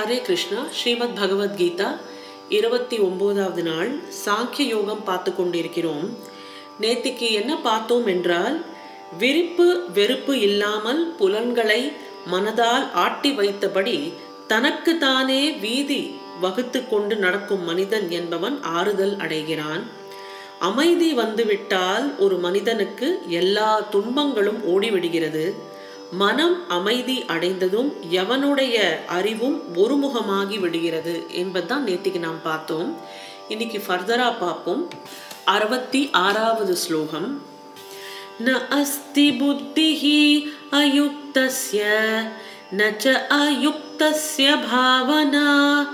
ஹரே கிருஷ்ணா ஸ்ரீமத் பகவத்கீதா இருபத்தி ஒம்போதாவது நாள் சாங்கிய யோகம் பார்த்து கொண்டிருக்கிறோம். நேத்திக்கு என்ன பார்த்தோம் என்றால் விருப்பு வெறுப்பு இல்லாமல் புலன்களை மனதால் ஆட்டி வைத்தபடி தனக்கு தானே வீதி வகுத்து கொண்டு நடக்கும் மனிதன் என்பவன் ஆறுதல் அடைகிறான். அமைதி வந்துவிட்டால் ஒரு மனிதனுக்கு எல்லா துன்பங்களும் ஓடிவிடுகிறது. மனம் அமைதி அடைந்ததும் எவனுடைய அறிவும் ஒருமுகமாகி விடுகிறது என்பதுதான் நேற்றுக்கு நாம் பார்த்தோம். இன்னைக்கு ஃபர்தராக பார்ப்போம். அறுபத்தி ஆறாவது ஸ்லோகம். ந அஸ்தி புத்திஹி அயுக்தஸ்ய நச்ச அயுக்தஸ்ய பாவனா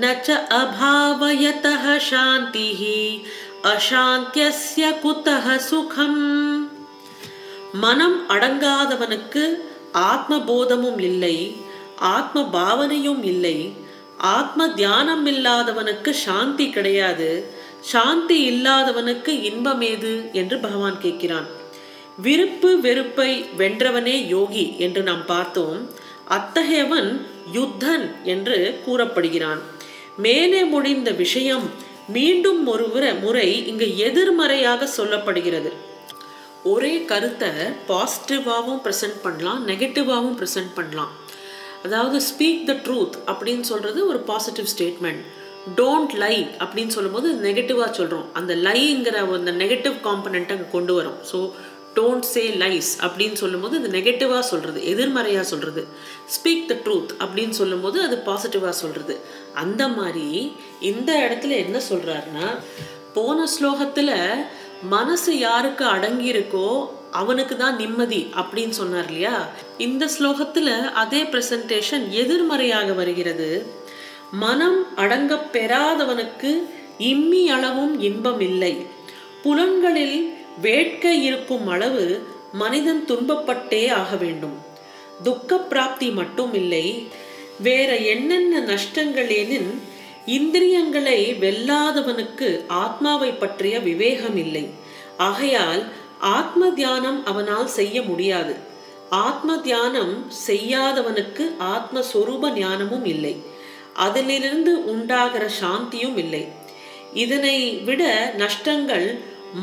நச்ச அபாவயதः சாந்திஹி அசாந்தியஸ்ய குத்தः சுகம். மனம் அடங்காதவனுக்கு ஆத்ம போதமும் இல்லை ஆத்ம பாவனையும் இல்லை. ஆத்ம தியானம் இல்லாதவனுக்கு சாந்தி கிடையாது. சாந்தி இல்லாதவனுக்கு இன்பம் ஏது என்று பகவான் கேட்கிறான். விருப்பு வெறுப்பை வென்றவனே யோகி என்று நாம் பார்த்தோம். அத்தகையவன் யுத்தன் என்று கூறப்படுகிறான். மேலே முடிந்த விஷயம் மீண்டும் ஒரு முறை இங்கு எதிர்மறையாக சொல்லப்படுகிறது. ஒரே கருத்தை பாசிட்டிவாகவும் ப்ரெசென்ட் பண்ணலாம் நெகட்டிவாகவும் ப்ரெசென்ட் பண்ணலாம். அதாவது ஸ்பீக் த ட்ரூத் அப்படின்னு சொல்கிறது ஒரு பாசிட்டிவ் ஸ்டேட்மெண்ட் டோன்ட் லை அப்படின்னு சொல்லும்போது நெகட்டிவாக சொல்கிறோம் அந்த லைங்கிற அந்த நெகட்டிவ் காம்பனண்ட்டை அங்கே கொண்டு வரும். ஸோ டோன்ட் சே லைஸ் அப்படின்னு சொல்லும்போது அது நெகட்டிவாக சொல்கிறது எதிர்மறையாக சொல்கிறது ஸ்பீக் த ட்ரூத் அப்படின்னு சொல்லும்போது அது பாசிட்டிவாக சொல்கிறது அந்த மாதிரி இந்த இடத்துல என்ன சொல்கிறாருன்னா போன ஸ்லோகத்தில் மனசு யாருக்கு அடங்கி இருக்கோ அவனுக்கு தான் நிம்மதி அப்படின்னு சொன்னார் இல்லையா? இந்த ஸ்லோகத்தில் அதே பிரசன்டேஷன் எதிர்மறையாக வருகிறது. மனம் அடங்க பெறாதவனுக்கு இம்மி அளவும் இன்பம் இல்லை. புலன்களில் வேட்கை இருக்கும் அளவு மனிதன் துன்பப்பட்டே ஆக வேண்டும். துக்க பிராப்தி மட்டும் இல்லை. வேற என்னென்ன நஷ்டங்கள் எனின் இந்திரியங்களை வெல்லாதவனுக்கு ஆத்மாவை பற்றிய விவேகம் இல்லை. ஆகையால் ஆத்ம தியானம் அவனால் செய்ய முடியாது. ஆத்ம தியானம் செய்யாதவனுக்கு ஆத்மஸ்வரூப ஞானமும் இல்லை. அதிலிருந்து உண்டாகிற சாந்தியும் இல்லை. இதனை விட நஷ்டங்கள்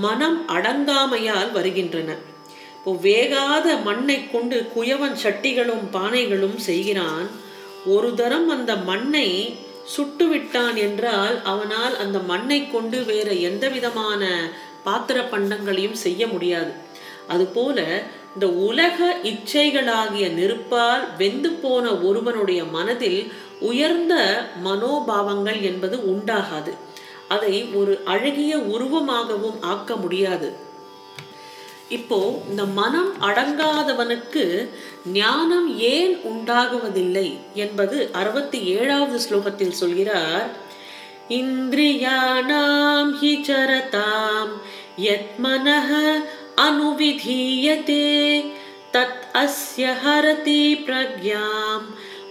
மனம் அடங்காமையால் வருகின்றன. இப்போ வேகாத மண்ணை கொண்டு குயவன் சட்டிகளும் பானைகளும் செய்கிறான். ஒரு தரம் அந்த மண்ணை சுட்டுவிட்டான் என்றால் அவனால் அந்த மண்ணை கொண்டு வேற எந்த விதமான பாத்திர பண்டங்களையும் செய்ய முடியாது. அதுபோல இந்த உலக இச்சைகளாகிய நெருப்பால் வெந்து போன ஒருவனுடைய மனதில் உயர்ந்த மனோபாவங்கள் என்பது உண்டாகாது. அதை ஒரு அழகிய உருவமாகவும் ஆக்க முடியாது. இப்போ இந்த மனம் அடங்காதவனுக்கு ஞானம் ஏன் உண்டாகுவதில்லை என்பது அறுபத்தி ஏழாவது ஸ்லோகத்தில் சொல்கிறார். இந்திரியாணாம் ஹி சரதாம் யத் அனுவிதீயதே தத் அஸ்ய ஹரதி பிரக்யாம்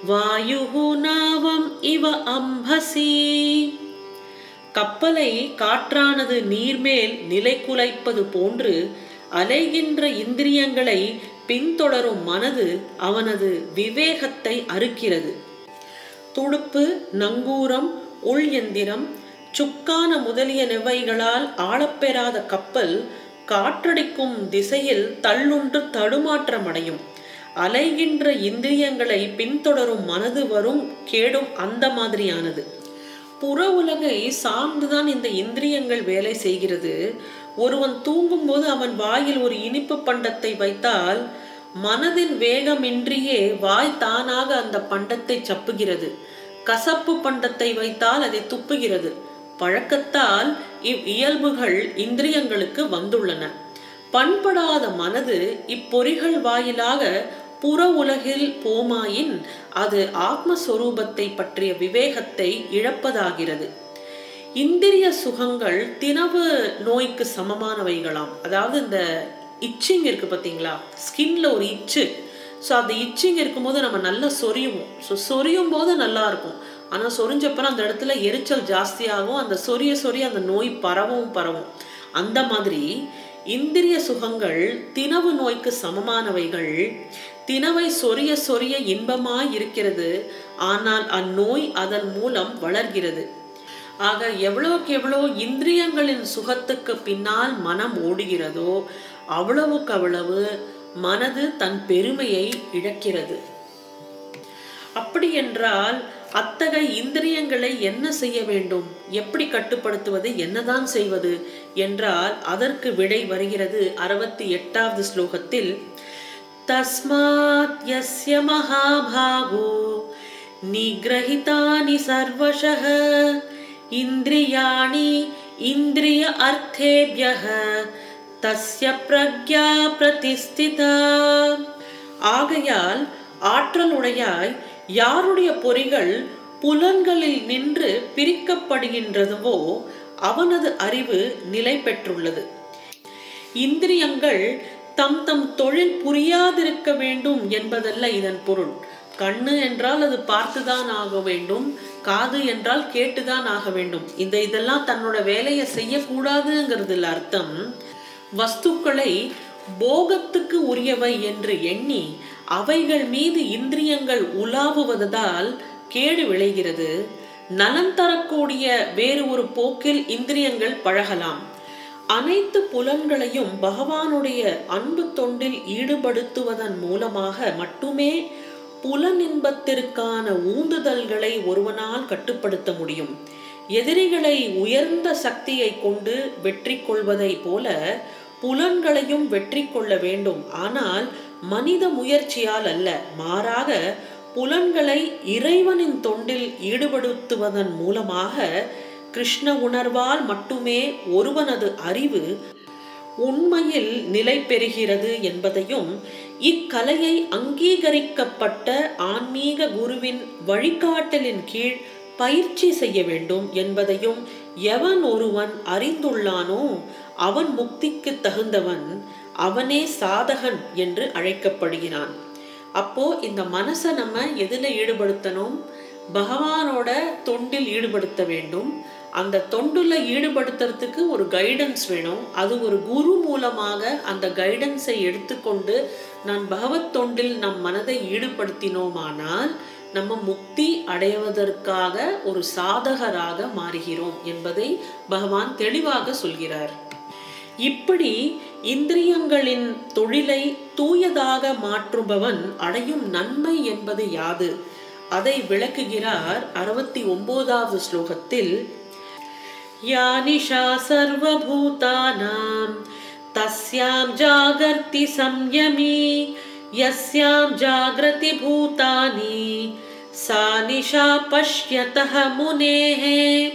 வாயு நாவம் இவ அம்பசி கப்பலை காற்றானது நீர்மேல் நிலை குலைப்பது போன்று அலைகின்ற இந்திரியங்களை பின்தொடரும் மனது அவனது விவேகத்தை அறுக்கிறது. துடுப்பு நங்கூரம் உள் எந்திரம் சுக்கான முதலிய நெவைகளால் ஆளப்பெறாத கப்பல் காற்றடிக்கும் திசையில் தள்ளுன்று தடுமாற்றமடையும். அலைகின்ற இந்திரியங்களை பின்தொடரும் மனது வரும் கேடும் அந்த மாதிரியானது. புற உலகை சார்ந்துதான் இந்த இந்திரியங்கள் வேலை செய்கிறது. ஒருவன் தூங்கும்போது அவன் வாயில் ஒரு இனிப்பு பண்டத்தை வைத்தால் மனதின் வேகமின்றியே வாய் தானாக அந்த பண்டத்தை சப்புகிறது. கசப்பு பண்டத்தை வைத்தால் அதை துப்புகிறது. பழக்கத்தால் இவ் இயல்புகள் இந்திரியங்களுக்கு வந்துள்ளன. பண்படாத மனது இப்பொறிகள் வாயிலாக புற உலகில் போமாயின் அது ஆத்மஸ்வரூபத்தை பற்றிய விவேகத்தை இழப்பதாகிறது. இந்திரிய சுகங்கள் தினவு நோய்க்கு சமமானவைகளாம். அதாவது இந்த இச்சிங் இருக்கு பார்த்தீங்களா ஸ்கின்ல ஒரு இச்சு ஸோ அந்த இச்சிங் இருக்கும்போது நம்ம நல்லா சொரியுவோம். ஸோ சொரியும் போது நல்லா இருக்கும். ஆனால் சொரிஞ்சப்பறம் அந்த இடத்துல எரிச்சல் ஜாஸ்தியாகும் அந்த சொரிய சொரிய அந்த நோய் பரவும் பரவும். அந்த மாதிரி இந்திரிய சுகங்கள் தினவு நோய்க்கு சமமானவைகள். தினவை சொரிய சொரிய இன்பமாய் இருக்கிறது. ஆனால் அந்நோய் அதன் மூலம் வளர்கிறது. ஆக எவ்வளவுக்கு எவ்வளோ இந்திரியங்களின் சுகத்துக்கு பின்னால் மனம் ஓடுகிறதோ அவ்வளவுக்கு அவ்வளவு மனது தன் பெருமையை இழக்கிறது. அப்படி என்றால் அத்தகைய இந்திரியங்களை என்ன செய்ய வேண்டும்? எப்படி கட்டுப்படுத்துவது? என்னதான் செய்வது? என்றால் அதற்கு விடை வருகிறது அறுபத்தி எட்டாவது ஸ்லோகத்தில் தஸ்மாத் யஸ்ய மகாபாகோ நிகிரகிதானி சர்வசः இந்திரியாணி இந்திரிய அர்த்தேபியः தஸ்ய பிரக்யா பிரதிஷ்டிதா ஆகையால் ஆற்றலுடையாய் யாருடைய பொறிகள் புலன்களில் நின்று பிரிக்கப்படுகின்றதுவோ அவனது அறிவு நிலை பெற்றுள்ளது. இந்திரியங்கள் தம் தம் தொழில் புரியாதிருக்க வேண்டும் என்பதல்ல இதன் பொருள். கண்ணு என்றால் அது பார்த்துதான் ஆக வேண்டும் காது என்றால் கேட்டுதான் ஆக வேண்டும். இந்த இதெல்லாம் தன்னோட வேலையை செய்யக்கூடாதுங்கிறதுல அர்த்தம். வஸ்துக்களை போகத்துக்கு உரியவை என்று எண்ணி அவைகள் மீது இந்திரியங்கள் உலாவுவதால் கேடு விளைகிறது. நலன் தரக்கூடிய வேறு ஒரு போக்கில் இந்திரியங்கள் பழகலாம். அனைத்து புலன்களையும் பகவானுடைய அன்பு தொண்டில் ஈடுபடுத்துவதன் மூலமாக மட்டுமே புலனின்பத்திற்கான ஊந்துதல்களை ஒருவனால் கட்டுப்படுத்த முடியும். எதிரிகளை உயர்ந்த சக்தியை கொண்டு வெற்றி கொள்வதை போல புலன்களையும் வெற்றி கொள்ள வேண்டும். ஆனால் மனித முயற்சியால் அல்ல மாறாக புலன்களை இறைவனின் தொண்டில் ஈடுபடுத்துவதன் மூலமாக கிருஷ்ண உணர்வால் மட்டுமே ஒருவனது அறிவு உண்மையில் நிலை பெறுகிறது என்பதையும் இக்கலையை அங்கீகரிக்கப்பட்ட ஆன்மீக குருவின் வழிகாட்டலின் கீழ் பயிற்சி செய்ய வேண்டும் என்பதையும் எவன் ஒருவன் அறிந்துள்ளானோ அவன் முக்திக்கு தகுந்தவன் அவனே சாதகன் என்று அழைக்கப்படுகிறான். அப்போ இந்த மனசை நம்ம எதில் ஈடுபடுத்தணும்? பகவானோட தொண்டில் ஈடுபடுத்த வேண்டும். அந்த தொண்டுல ஈடுபடுத்துறதுக்கு ஒரு கைடன்ஸ் வேணும். அது ஒரு குரு மூலமாக அந்த கைடன்ஸை எடுத்துக்கொண்டு நான் பகவத் தொண்டில் நம் மனதை ஈடுபடுத்தினோமானால் நம்ம முக்தி அடைவதற்காக ஒரு சாதகராக மாறுகிறோம் என்பதை பகவான் தெளிவாக சொல்கிறார். இப்படி இந்திரியங்களின் தொழிலை தூயதாக மாற்றுபவன் அடையும் நன்மை என்பது யாது? அதை விளக்குகிறார் அறுபத்தி ஒன்பதாவது ஸ்லோகத்தில் யானிஷா சர்வபூதானாம் தஸ்யாம் ஜாகர்த்தி சம்யமி யஸ்யாம் ஜாகிரதி பூதானி சா நிஷா முனேஹே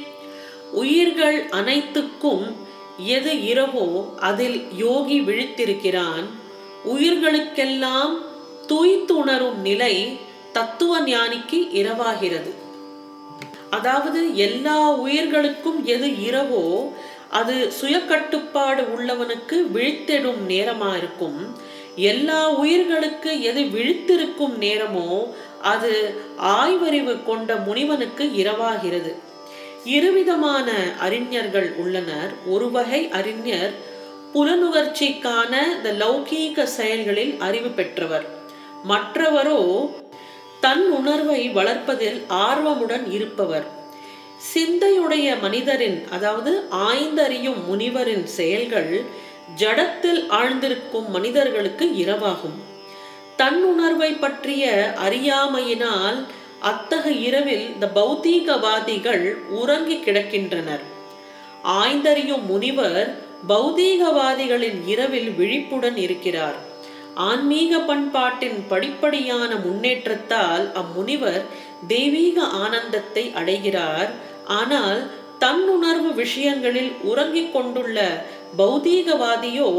உயிர்கள் அனைத்துக்கும் எது இரவோ அதில் யோகி விழித்திருக்கிறான். உயிர்களுக்கெல்லாம் தூய்த்துணரும் நிலை தத்துவ ஞானிக்கு இரவாகிறது. அதாவது எல்லா உயிர்களுக்கும் எது இரவோ அது சுயக்கட்டுப்பாடு உள்ளவனுக்கு விழித்திடும் நேரமா இருக்கும். எல்லா உயிர்களுக்கு எது விழித்திருக்கும் நேரமோ அது ஆய்வறிவு கொண்ட முனிவனுக்கு இரவாகிறது. இருவிதமான அறிஞர்கள் உள்ளனர். ஒரு வகை அறிஞர் புலனுணர்ச்சிக்கான இந்த லௌகீக செயல்களில் அறிவு பெற்றவர். மற்றவரோ தன் உணர்வை வளர்ப்பதில் ஆர்வமுடன் இருப்பவர். சிந்தையுடைய மனிதரின் அதாவது ஆய்ந்தறியும் முனிவரின் செயல்கள் ஜடத்தில் ஆழ்ந்திருக்கும் மனிதர்களுக்கு இரவாகும். தன் உணர்வை பற்றிய அறியாமையினால் அத்தகைய இரவில் இந்த பௌதீகவாதிகள் உறங்கி கிடக்கின்றனர். ஆய்ந்தறியும் முனிவர் பௌதீகவாதிகளின் இரவில் விழிப்புடன் இருக்கிறார். ஆன்மீக பண்பாட்டின் படிப்படியான முன்னேற்றத்தால் அம்முனிவர் தெய்வீக ஆனந்தத்தை அடைகிறார். ஆனால் தன்னுணர்வு விஷயங்களில் உறங்கிக் கொண்டுள்ள பௌதீகவாதியோ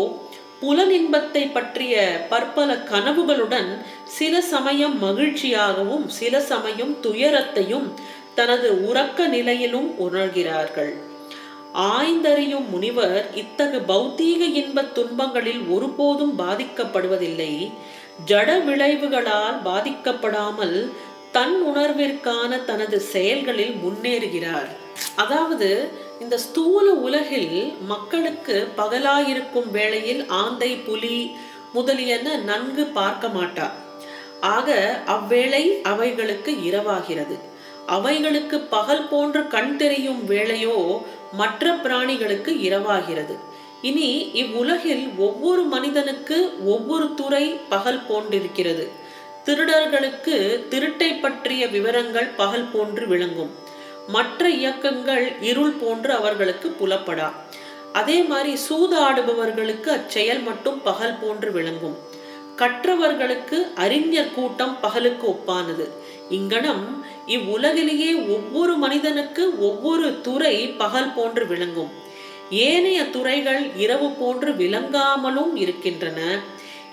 புலனின்பத்தை பற்றிய பற்பல கனவுகளுடன் சில சமயம் மகிழ்ச்சியாகவும் சில சமயம் துயரத்தையும் தனது உறக்க நிலையிலும் உணர்கிறார்கள். ஆய்ந்தறியும் முனிவர் இத்தகு பௌத்தீக இன்பத் துன்பங்களில் ஒருபோதும் பாதிக்கப்படுவதில்லை. ஜட விளைவுகளால் பாதிக்கப்படாமல் தன் உணர்விற்கான தனது செயல்களில் முன்னேறுகிறார். அதாவது இந்த ஸ்தூல உலகில் மக்களுக்கு பகலாயிருக்கும் வேளையில் ஆந்தை புலி முதலியன நன்கு பார்க்க மாட்டார் ஆக அவ்வேளை அவைகளுக்கு இரவாகிறது. அவைகளுக்கு பகல் போன்று கண் தெரியும் வேளையோ மற்ற பிராணிகளுக்கு இரவாகிறது. இனி இவ்வுலகில் ஒவ்வொரு மனிதனுக்கு ஒவ்வொரு துறை பகல் போன்றிருக்கிறது. திருடர்களுக்கு திருட்டை பற்றிய விவரங்கள் பகல் போன்று விளங்கும். மற்ற இயக்கங்கள் இருள் போன்று அவர்களுக்கு புலப்படா. அதே மாதிரி சூதாடுபவர்களுக்கு அச்செயல் மட்டும் பகல் போன்று விளங்கும். கற்றவர்களுக்கு அறிஞர் கூட்டம் பகலுக்கு ஒப்பானது. இங்கனம் இவ்வுலகிலேயே ஒவ்வொரு மனிதனுக்கு ஒவ்வொரு துறை பகல் போன்று விளங்கும். ஏனைய துறைகள் இரவு போன்று விளங்காமலும் இருக்கின்றன.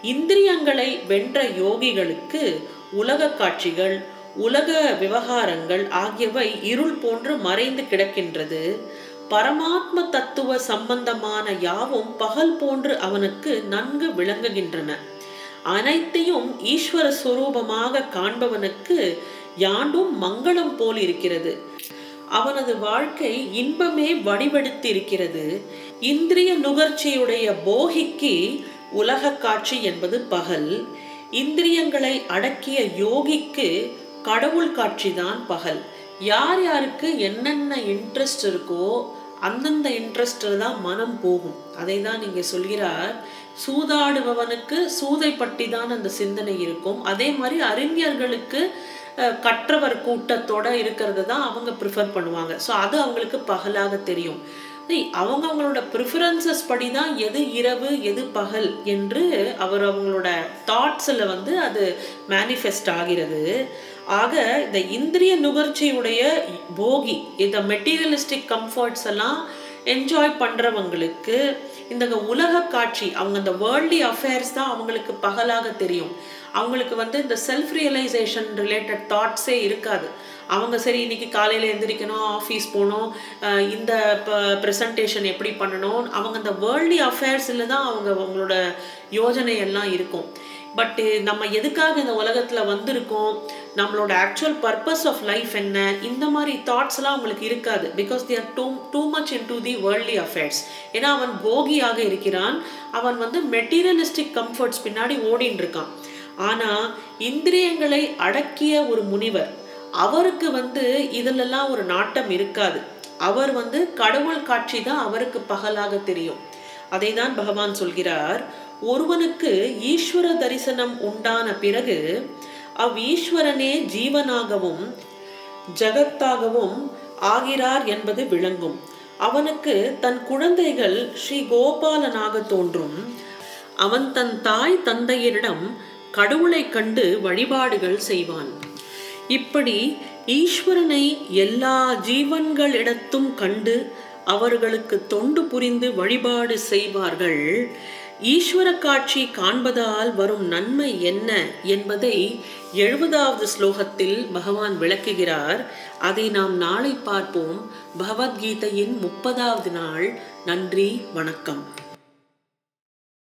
இந்திரியங்களை வென்ற யோகிகளுக்கு உலக காட்சிகள் உலக விவகாரங்கள் ஆகியவை இருள் போன்று மறைந்து கிடக்கின்றது. பரமாத்ம தத்துவ சம்பந்தமான யாவும் பகல் போன்று அவனுக்கு நன்கு விளங்குகின்றன. அனைத்தையும் ஈஸ்வர சுரூபமாக காண்பவனுக்கு யாண்டும் மங்களம் போல் இருக்கிறது அவனது வாழ்க்கை இன்பமே வடிவெடுத்து இருக்கிறது இந்திரிய நுகர்ச்சியுடைய போகிக்கு உலக காட்சி என்பது பகல். இந்திரியங்களை அடக்கிய யோகிக்கு கடவுள் காட்சி தான் பகல். யார் யாருக்கு என்னென்ன இன்ட்ரெஸ்ட் இருக்கோ அந்தந்த இன்ட்ரெஸ்டில் தான் மனம் போகும். அதை தான் இங்கே சொல்கிறார். சூதாடுபவனுக்கு சூதை பற்றி தான் அந்த சிந்தனை இருக்கும். அதே மாதிரி அறிஞர்களுக்கு கற்றவர் கூட்டத்தோட இருக்கிறது தான் அவங்க ப்ரிஃபர் பண்ணுவாங்க. ஸோ அது அவங்களுக்கு பகலாக தெரியும். அவங்கவுங்களோட ப்ரிஃபரன்சஸ் படி தான் எது இரவு எது பகல் என்று அவர் அவங்களோட தாட்ஸில் வந்து அது மேனிஃபெஸ்ட் ஆகிறது. ஆக இந்த இந்திரிய நுகர்ச்சியுடைய போகி இந்த மெட்டீரியலிஸ்டிக் கம்ஃபர்ட்ஸ் எல்லாம் என்ஜாய் பண்ணுறவங்களுக்கு இந்த உலக காட்சி அவங்க இந்த வேர்ல்டி அஃபேர்ஸ் தான் அவங்களுக்கு பகலாக தெரியும். அவங்களுக்கு வந்து இந்த செல்ஃப் ரியலைசேஷன் ரிலேட்டட் தாட்ஸே இருக்காது. அவங்க சரி இன்னைக்கு காலையில் எழுந்திரிக்கணும் ஆஃபீஸ் போகணும் இந்த ப்ரெசன்டேஷன் எப்படி பண்ணணும் அவங்க அந்த வேர்ல்டி அஃபேர்ஸில் தான் அவங்க அவங்களோட யோஜனை எல்லாம் இருக்கும். பட்டு நம்ம எதுக்காக இந்த உலகத்தில் வந்திருக்கோம் நம்மளோட ஆக்சுவல் பர்பஸ் ஆஃப் லைஃப் என்ன இந்த மாதிரி தாட்ஸ்லாம் அவங்களுக்கு இருக்காது. Because they are too too much into the worldly affairs ஏன்னா அவன் போகியாக இருக்கிறான் அவன் வந்து மெட்டீரியலிஸ்டிக் கம்ஃபர்ட்ஸ் பின்னாடி ஓடின்னு இருக்கான் ஆனால் இந்திரியங்களை அடக்கிய ஒரு முனிவர் அவருக்கு வந்து இதிலெல்லாம் ஒரு நாட்டம் இருக்காது. அவர் வந்து கடவுள் காட்சி தான் அவருக்கு பகலாக தெரியும். அதை தான் பகவான் சொல்கிறார். ஒருவனுக்கு ஈஸ்வர தரிசனம் உண்டான பிறகு அவ் ஈஸ்வரனே ஜீவனாகவும் ஜகத்தாகவும் ஆகிறார் என்பது விளங்கும். அவனுக்கு தன் குழந்தைகள் ஸ்ரீ கோபாலனாக தோன்றும். அவன் தன் தாய் தந்தையரிடம் கடவுளை கண்டு வழிபாடுகள் செய்வான். இப்படி ஈஸ்வரனை எல்லா ஜீவன்களிடத்தும் கண்டு அவர்களுக்கு தொண்டு புரிந்து வழிபாடு செய்வார்கள். ஈஸ்வர காட்சி காண்பதால் வரும் நன்மை என்ன என்பதை எழுபதாவது ஸ்லோகத்தில் பகவான் விளக்குகிறார். அதை நாம் நாளை பார்ப்போம். பகவத்கீதையின் முப்பதாவது நாள். நன்றி வணக்கம்.